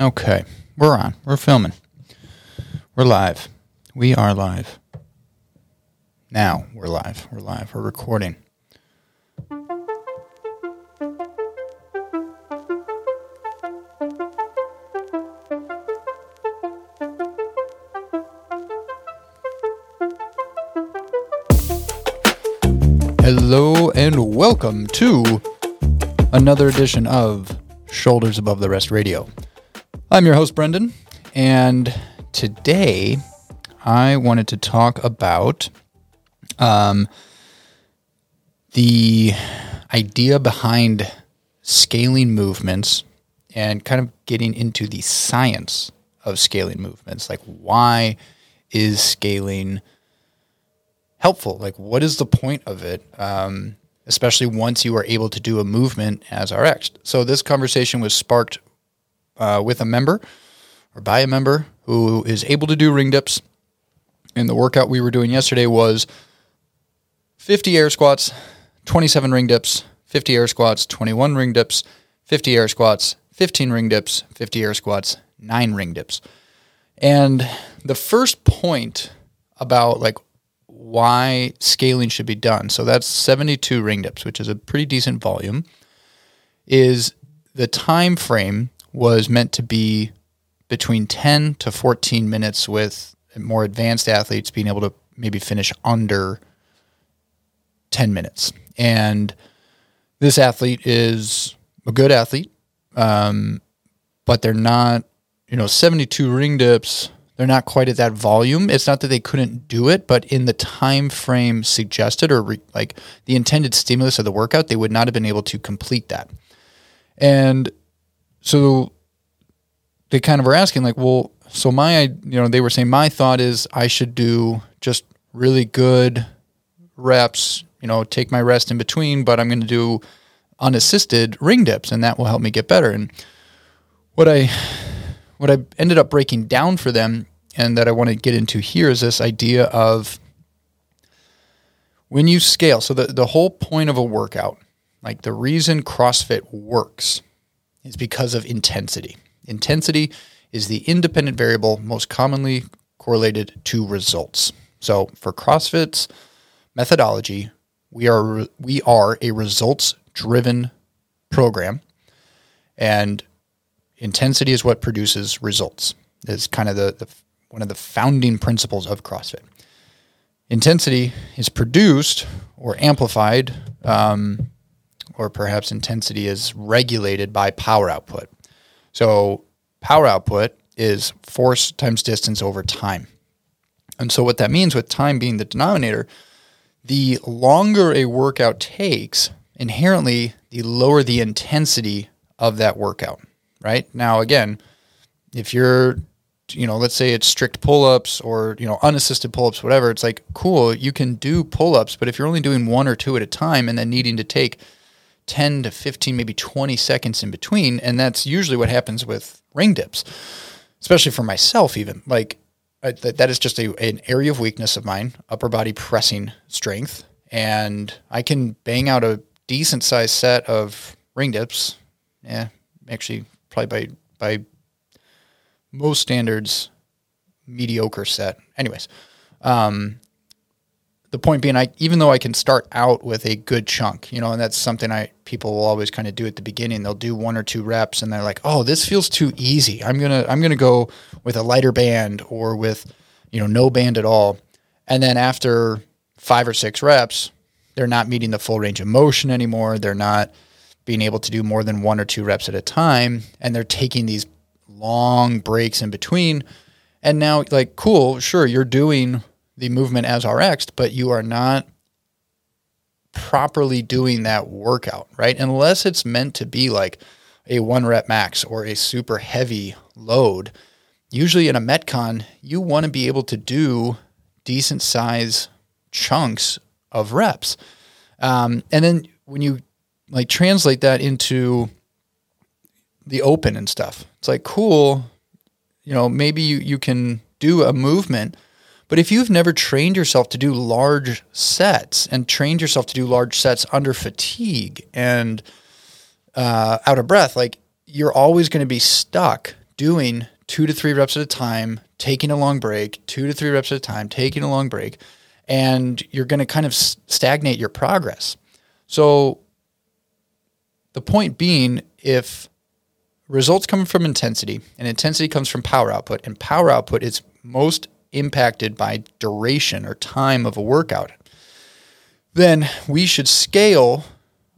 Okay, we're on. We're filming. We're live. We are live. Now we're live. We're live. We're recording. Hello and welcome to another edition of Shoulders Above the Rest Radio. I'm your host, Brendan, and today I wanted to talk about um, the idea behind scaling movements and kind of getting into the science of scaling movements. Like, why is scaling helpful? Like, what is the point of it? Um, especially once you are able to do a movement as RX. So, this conversation was sparked uh, with a member or by a member who is able to do ring dips. And the workout we were doing yesterday was 50 air squats, 27 ring dips, 50 air squats, 21 ring dips, 50 air squats, 15 ring dips, 50 air squats, 9 ring dips. And the first point about like why scaling should be done. So that's 72 ring dips, which is a pretty decent volume. Is the time frame was meant to be between 10 to 14 minutes with more advanced athletes being able to maybe finish under 10 minutes. And this athlete is a good athlete, um, but they're not, you know, 72 ring dips they're not quite at that volume. It's not that they couldn't do it, but in the time frame suggested or re, like the intended stimulus of the workout, they would not have been able to complete that. And so they kind of were asking like, well, so my you know, they were saying my thought is I should do just really good reps, you know, take my rest in between, but I'm going to do unassisted ring dips and that will help me get better. And what I what I ended up breaking down for them and that I want to get into here is this idea of when you scale. So the, the whole point of a workout, like the reason CrossFit works is because of intensity. Intensity is the independent variable most commonly correlated to results. So for CrossFit's methodology, we are we are a results driven program and intensity is what produces results. It's kind of the, the one of the founding principles of CrossFit. Intensity is produced or amplified, um, or perhaps intensity is regulated by power output. So, power output is force times distance over time. And so, what that means with time being the denominator, the longer a workout takes, inherently, the lower the intensity of that workout right? Now, again, if you're, you know, let's say it's strict pull ups or, you know, unassisted pull ups, whatever, it's like, cool, you can do pull ups, but if you're only doing one or two at a time and then needing to take 10 to 15, maybe 20 seconds in between, and that's usually what happens with ring dips, especially for myself, even. Like, I, that, that is just a, an area of weakness of mine, upper body pressing strength. And I can bang out a decent sized set of ring dips. Yeah, actually probably by by most standards mediocre set. Anyways, um, the point being, I even though I can start out with a good chunk, you know, and that's something I people will always kind of do at the beginning. They'll do one or two reps, and they're like, "Oh, this feels too easy. I'm gonna I'm gonna go with a lighter band or with you know no band at all." And then after five or six reps, they're not meeting the full range of motion anymore. They're not being able to do more than one or two reps at a time and they're taking these long breaks in between and now like cool sure you're doing the movement as rx but you are not properly doing that workout right unless it's meant to be like a one rep max or a super heavy load usually in a metcon you want to be able to do decent size chunks of reps um, and then when you like translate that into the open and stuff. It's like cool, you know, maybe you, you can do a movement, but if you've never trained yourself to do large sets and trained yourself to do large sets under fatigue and uh, out of breath, like you're always going to be stuck doing two to three reps at a time, taking a long break, two to three reps at a time, taking a long break, and you're going to kind of stagnate your progress. So, the point being, if results come from intensity and intensity comes from power output, and power output is most impacted by duration or time of a workout, then we should scale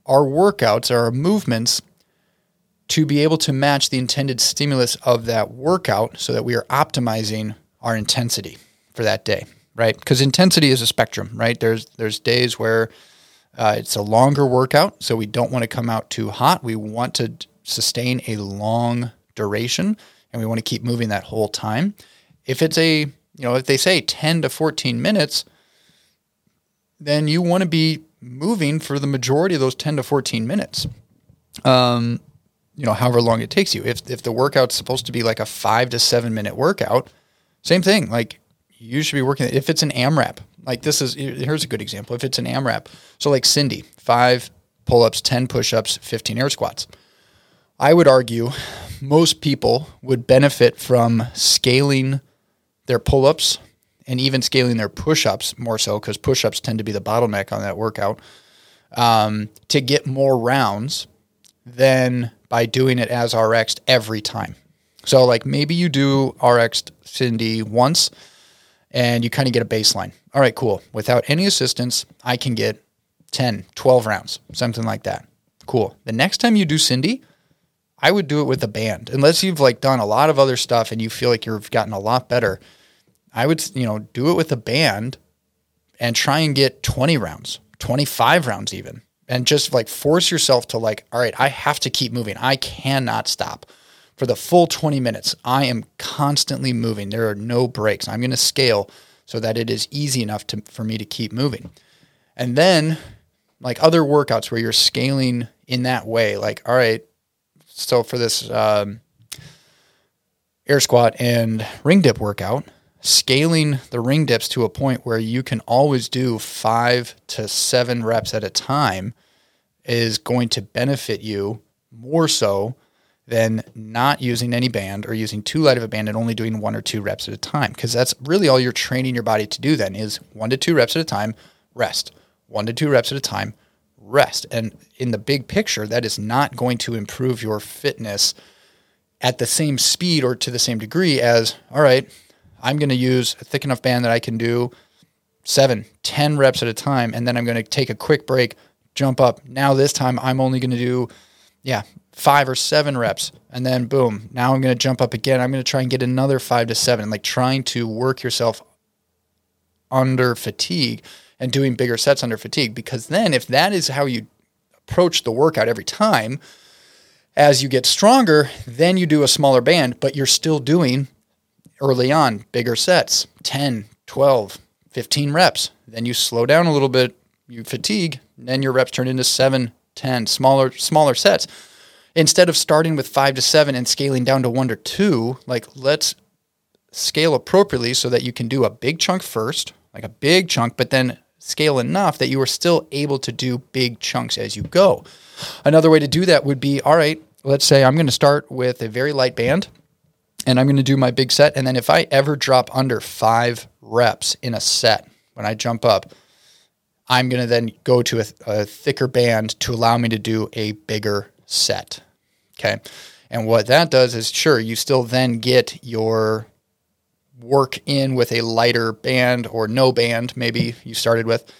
our workouts, our movements to be able to match the intended stimulus of that workout so that we are optimizing our intensity for that day, right? Because intensity is a spectrum, right? There's there's days where uh, it's a longer workout, so we don't want to come out too hot. We want to sustain a long duration, and we want to keep moving that whole time. If it's a you know if they say 10 to 14 minutes, then you want to be moving for the majority of those 10 to 14 minutes. Um, you know, however long it takes you. If if the workout's supposed to be like a five to seven minute workout, same thing. Like you should be working. If it's an AMRAP, like this is here's a good example. If it's an AMRAP, so like Cindy, five pull ups, ten push ups, fifteen air squats. I would argue most people would benefit from scaling their pull ups and even scaling their push ups more so because push ups tend to be the bottleneck on that workout um, to get more rounds than by doing it as RX every time. So like maybe you do RX Cindy once and you kind of get a baseline. All right, cool. Without any assistance, I can get 10, 12 rounds, something like that. Cool. The next time you do Cindy, I would do it with a band. Unless you've like done a lot of other stuff and you feel like you've gotten a lot better, I would, you know, do it with a band and try and get 20 rounds, 25 rounds even. And just like force yourself to like all right i have to keep moving. I cannot stop. For the full 20 minutes i am constantly moving. There are no breaks. I'm going to scale so that it is easy enough to, for me to keep moving. And then like other workouts where you're scaling in that way like all right so for this um, air squat and ring dip workout scaling the ring dips to a point where you can always do five to seven reps at a time is going to benefit you more so than not using any band or using too light of a band and only doing one or two reps at a time. Because that's really all you're training your body to do then is one to two reps at a time, rest. One to two reps at a time, rest. And in the big picture, that is not going to improve your fitness at the same speed or to the same degree as, all right, I'm going to use a thick enough band that I can do seven, ten reps at a time. And then I'm going to take a quick break, jump up. Now, this time, I'm only going to do, yeah, five or seven reps. And then, boom, now I'm going to jump up again. I'm going to try and get another five to seven, like trying to work yourself under fatigue and doing bigger sets under fatigue. Because then, if that is how you approach the workout every time, as you get stronger, then you do a smaller band, but you're still doing early on, bigger sets, 10, 12, 15 reps. Then you slow down a little bit, you fatigue, then your reps turn into 7, 10, smaller smaller sets. Instead of starting with 5 to 7 and scaling down to 1 to 2, like let's scale appropriately so that you can do a big chunk first, like a big chunk, but then scale enough that you are still able to do big chunks as you go. Another way to do that would be all right, let's say I'm going to start with a very light band and I'm going to do my big set. And then if I ever drop under five reps in a set when I jump up, I'm going to then go to a, a, thicker band to allow me to do a bigger set. Okay. And what that does is, sure, you still then get your work in with a lighter band or no band, maybe you started with,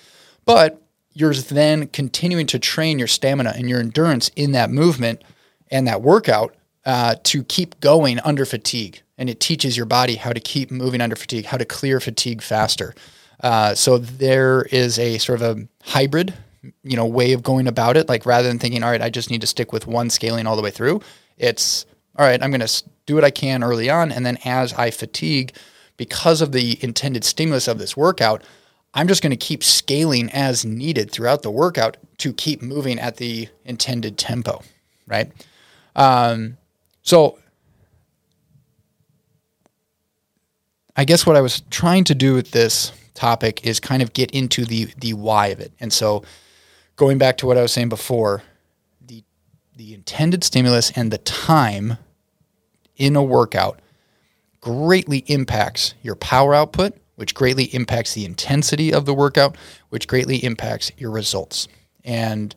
but you're then continuing to train your stamina and your endurance in that movement and that workout uh, to keep going under fatigue. And it teaches your body how to keep moving under fatigue, how to clear fatigue faster. Uh, so there is a sort of a hybrid, you know, way of going about it. Like rather than thinking, all right, I just need to stick with one scaling all the way through, it's all right. I'm going to do what I can early on, and then as I fatigue, because of the intended stimulus of this workout, I'm just going to keep scaling as needed throughout the workout to keep moving at the intended tempo, right? Um, so I guess what I was trying to do with this topic is kind of get into the the why of it. And so going back to what I was saying before, the the intended stimulus and the time in a workout greatly impacts your power output, which greatly impacts the intensity of the workout, which greatly impacts your results. And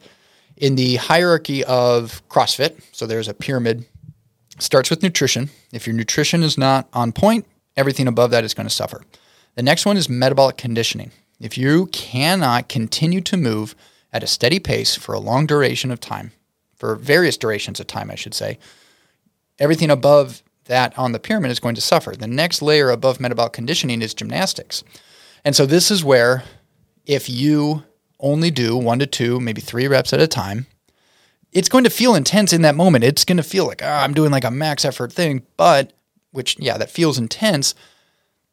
in the hierarchy of CrossFit, so there's a pyramid, starts with nutrition. If your nutrition is not on point, everything above that is going to suffer. The next one is metabolic conditioning. If you cannot continue to move at a steady pace for a long duration of time, for various durations of time, I should say, everything above that on the pyramid is going to suffer. The next layer above metabolic conditioning is gymnastics. And so this is where if you only do one to two, maybe three reps at a time, it's going to feel intense in that moment. It's going to feel like, oh, I'm doing like a max effort thing, but which, yeah, that feels intense.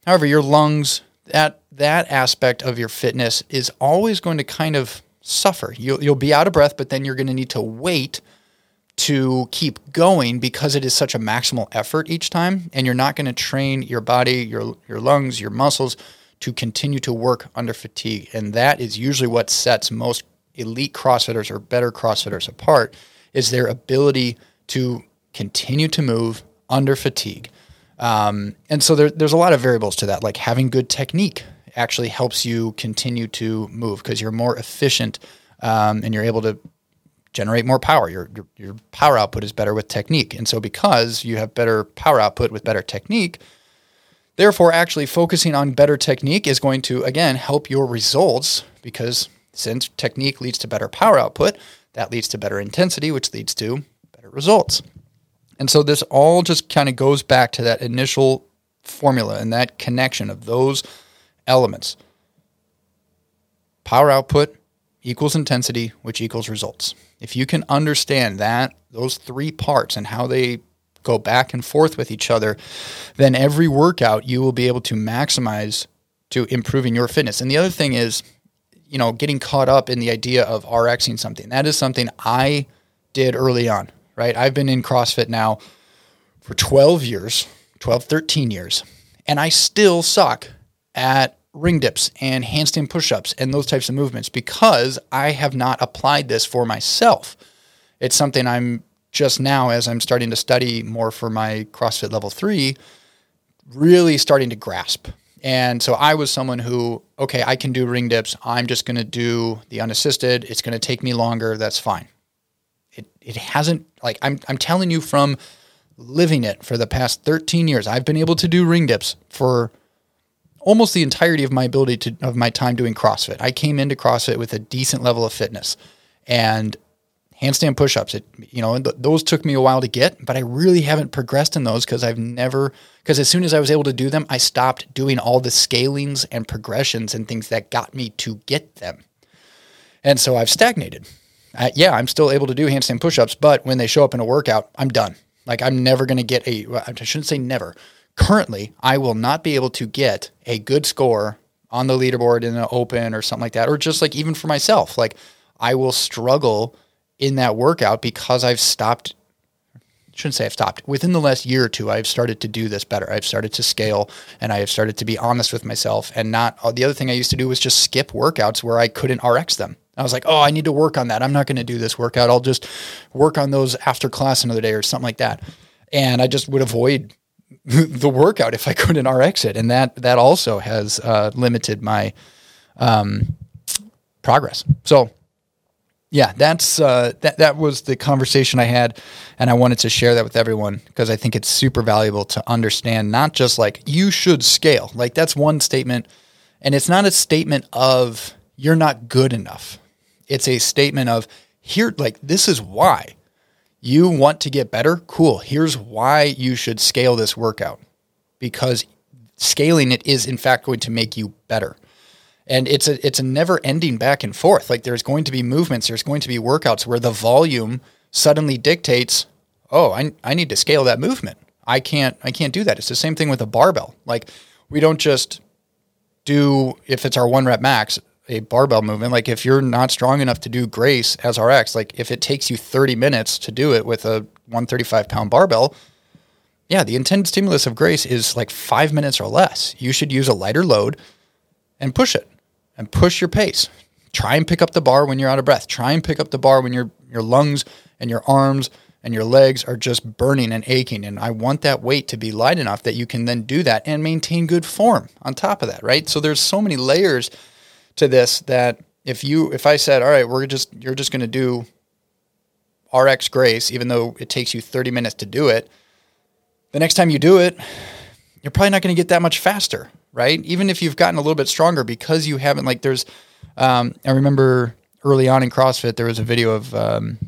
However, your lungs, that that aspect of your fitness is always going to kind of suffer. You'll, you'll be out of breath, but then you're going to need to wait to keep going because it is such a maximal effort each time and you're not going to train your body your your lungs your muscles to continue to work under fatigue. And that is usually what sets most elite crossfitters or better crossfitters apart is their ability to continue to move under fatigue. Um, and so there, there's a lot of variables to that like having good technique actually helps you continue to move because you're more efficient um, and you're able to generate more power. Your, your, your power output is better with technique. And so because you have better power output with better technique, therefore actually focusing on better technique is going to again help your results because since technique leads to better power output, that leads to better intensity, which leads to better results. And so this all just kind of goes back to that initial formula and that connection of those elements. Power output equals intensity, which equals results. If you can understand that, those three parts and how they go back and forth with each other, then every workout you will be able to maximize to improving your fitness. And the other thing is, you know, getting caught up in the idea of RXing something. That is something I did early on, right? I've been in CrossFit now for 12 years, 12, 13 years, and I still suck at ring dips and handstand push-ups and those types of movements because I have not applied this for myself. It's something I'm just now as I'm starting to study more for my CrossFit level 3 really starting to grasp. And so I was someone who okay, I can do ring dips. I'm just going to do the unassisted. It's going to take me longer. That's fine. It it hasn't like I'm I'm telling you from living it for the past 13 years. I've been able to do ring dips for almost the entirety of my ability to of my time doing CrossFit. I came into CrossFit with a decent level of fitness and handstand push-ups. It you know th- those took me a while to get, but I really haven't progressed in those because I've never because as soon as I was able to do them, I stopped doing all the scalings and progressions and things that got me to get them, and so I've stagnated. Yeah, I'm still able to do handstand push-ups, but when they show up in a workout, I'm done. Like I'm never going to get a. I shouldn't say never currently I will not be able to get a good score on the leaderboard in an open or something like that, or just like even for myself, like I will struggle in that workout because I've stopped. shouldn't say I've stopped. Within the last year or two, I've started to do this better. I've started to scale and I have started to be honest with myself and not. Uh, the other thing I used to do was just skip workouts where I couldn't RX them. I was like, oh, I need to work on that. I'm not going to do this workout. I'll just work on those after class another day or something like that. And I just would avoid the workout if I couldn't RX it, and that that also has uh, limited my um, progress. So, yeah, that's uh, that that was the conversation I had, and I wanted to share that with everyone because I think it's super valuable to understand. Not just like you should scale, like that's one statement, and it's not a statement of you're not good enough. It's a statement of here, like this is why you want to get better? Cool. Here's why you should scale this workout because scaling it is in fact going to make you better. And it's a it's a never ending back and forth. Like there's going to be movements, there's going to be workouts where the volume suddenly dictates, "Oh, I I need to scale that movement." I can't I can't do that. It's the same thing with a barbell. Like we don't just do if it's our one rep max, a barbell movement, like if you're not strong enough to do Grace as RX, like if it takes you 30 minutes to do it with a 135 pound barbell, yeah, the intended stimulus of Grace is like five minutes or less. You should use a lighter load and push it and push your pace. Try and pick up the bar when you're out of breath. Try and pick up the bar when your your lungs and your arms and your legs are just burning and aching. And I want that weight to be light enough that you can then do that and maintain good form on top of that, right? So there's so many layers to this that if you if I said, all right, we're just you're just going to do RX Grace, even though it takes you 30 minutes to do it, the next time you do it, you're probably not going to get that much faster, right? Even if you've gotten a little bit stronger because you haven't like there's um, I remember early on in CrossFit there was a video of um,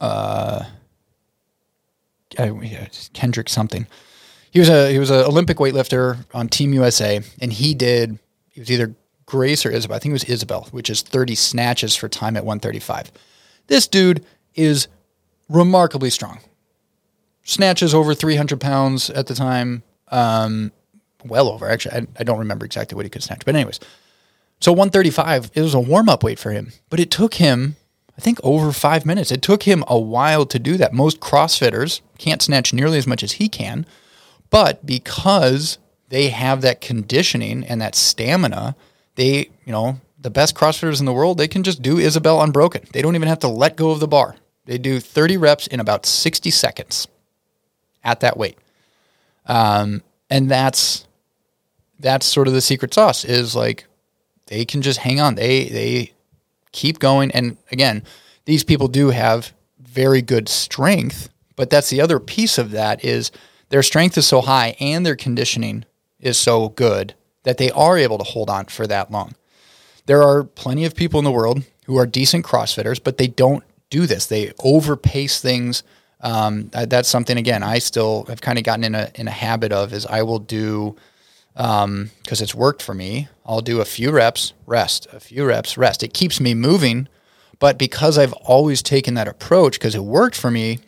uh, Kendrick something. He was a he was an Olympic weightlifter on Team USA, and he did he was either Grace or Isabel. I think it was Isabel, which is 30 snatches for time at 135. This dude is remarkably strong. Snatches over 300 pounds at the time. Um, well over, actually. I, I don't remember exactly what he could snatch. But, anyways, so 135, it was a warm up weight for him. But it took him, I think, over five minutes. It took him a while to do that. Most CrossFitters can't snatch nearly as much as he can. But because they have that conditioning and that stamina, they, you know, the best CrossFitters in the world, they can just do Isabel unbroken. They don't even have to let go of the bar. They do 30 reps in about 60 seconds at that weight. Um, and that's that's sort of the secret sauce is like they can just hang on. They they keep going. And again, these people do have very good strength, but that's the other piece of that is their strength is so high and their conditioning is so good that they are able to hold on for that long. There are plenty of people in the world who are decent CrossFitters, but they don't do this. They overpace things. Um, that's something again I still have kind of gotten in a in a habit of is I will do because um, it's worked for me. I'll do a few reps, rest, a few reps, rest. It keeps me moving, but because I've always taken that approach because it worked for me,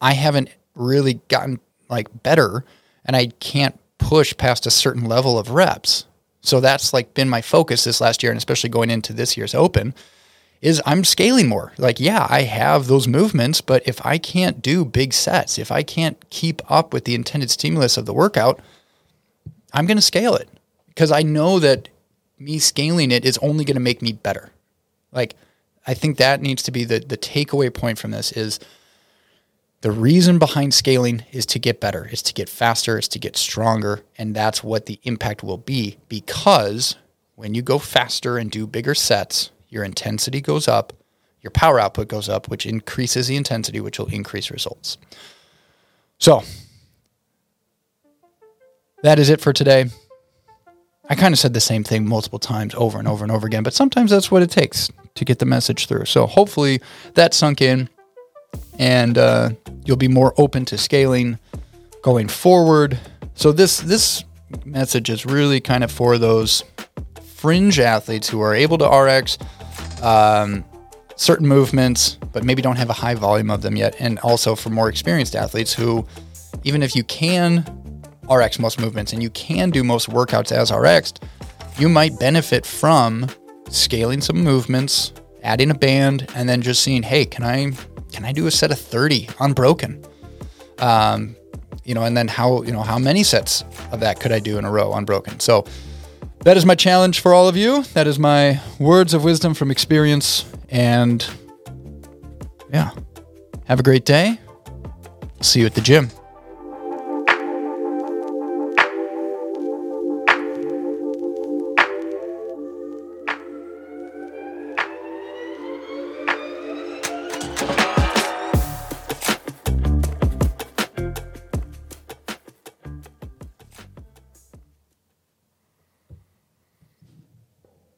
I haven't really gotten like better, and I can't push past a certain level of reps. So that's like been my focus this last year and especially going into this year's open is I'm scaling more. Like yeah, I have those movements, but if I can't do big sets, if I can't keep up with the intended stimulus of the workout, I'm going to scale it because I know that me scaling it is only going to make me better. Like I think that needs to be the the takeaway point from this is the reason behind scaling is to get better, is to get faster, is to get stronger. And that's what the impact will be because when you go faster and do bigger sets, your intensity goes up, your power output goes up, which increases the intensity, which will increase results. So that is it for today. I kind of said the same thing multiple times over and over and over again, but sometimes that's what it takes to get the message through. So hopefully that sunk in and uh, you'll be more open to scaling going forward. So this this message is really kind of for those fringe athletes who are able to RX um, certain movements, but maybe don't have a high volume of them yet, and also for more experienced athletes who, even if you can RX most movements and you can do most workouts as RXed, you might benefit from scaling some movements, adding a band, and then just seeing, hey, can I can I do a set of 30 unbroken? Um, you know, and then how, you know, how many sets of that could I do in a row unbroken? So that is my challenge for all of you. That is my words of wisdom from experience. And yeah, have a great day. See you at the gym.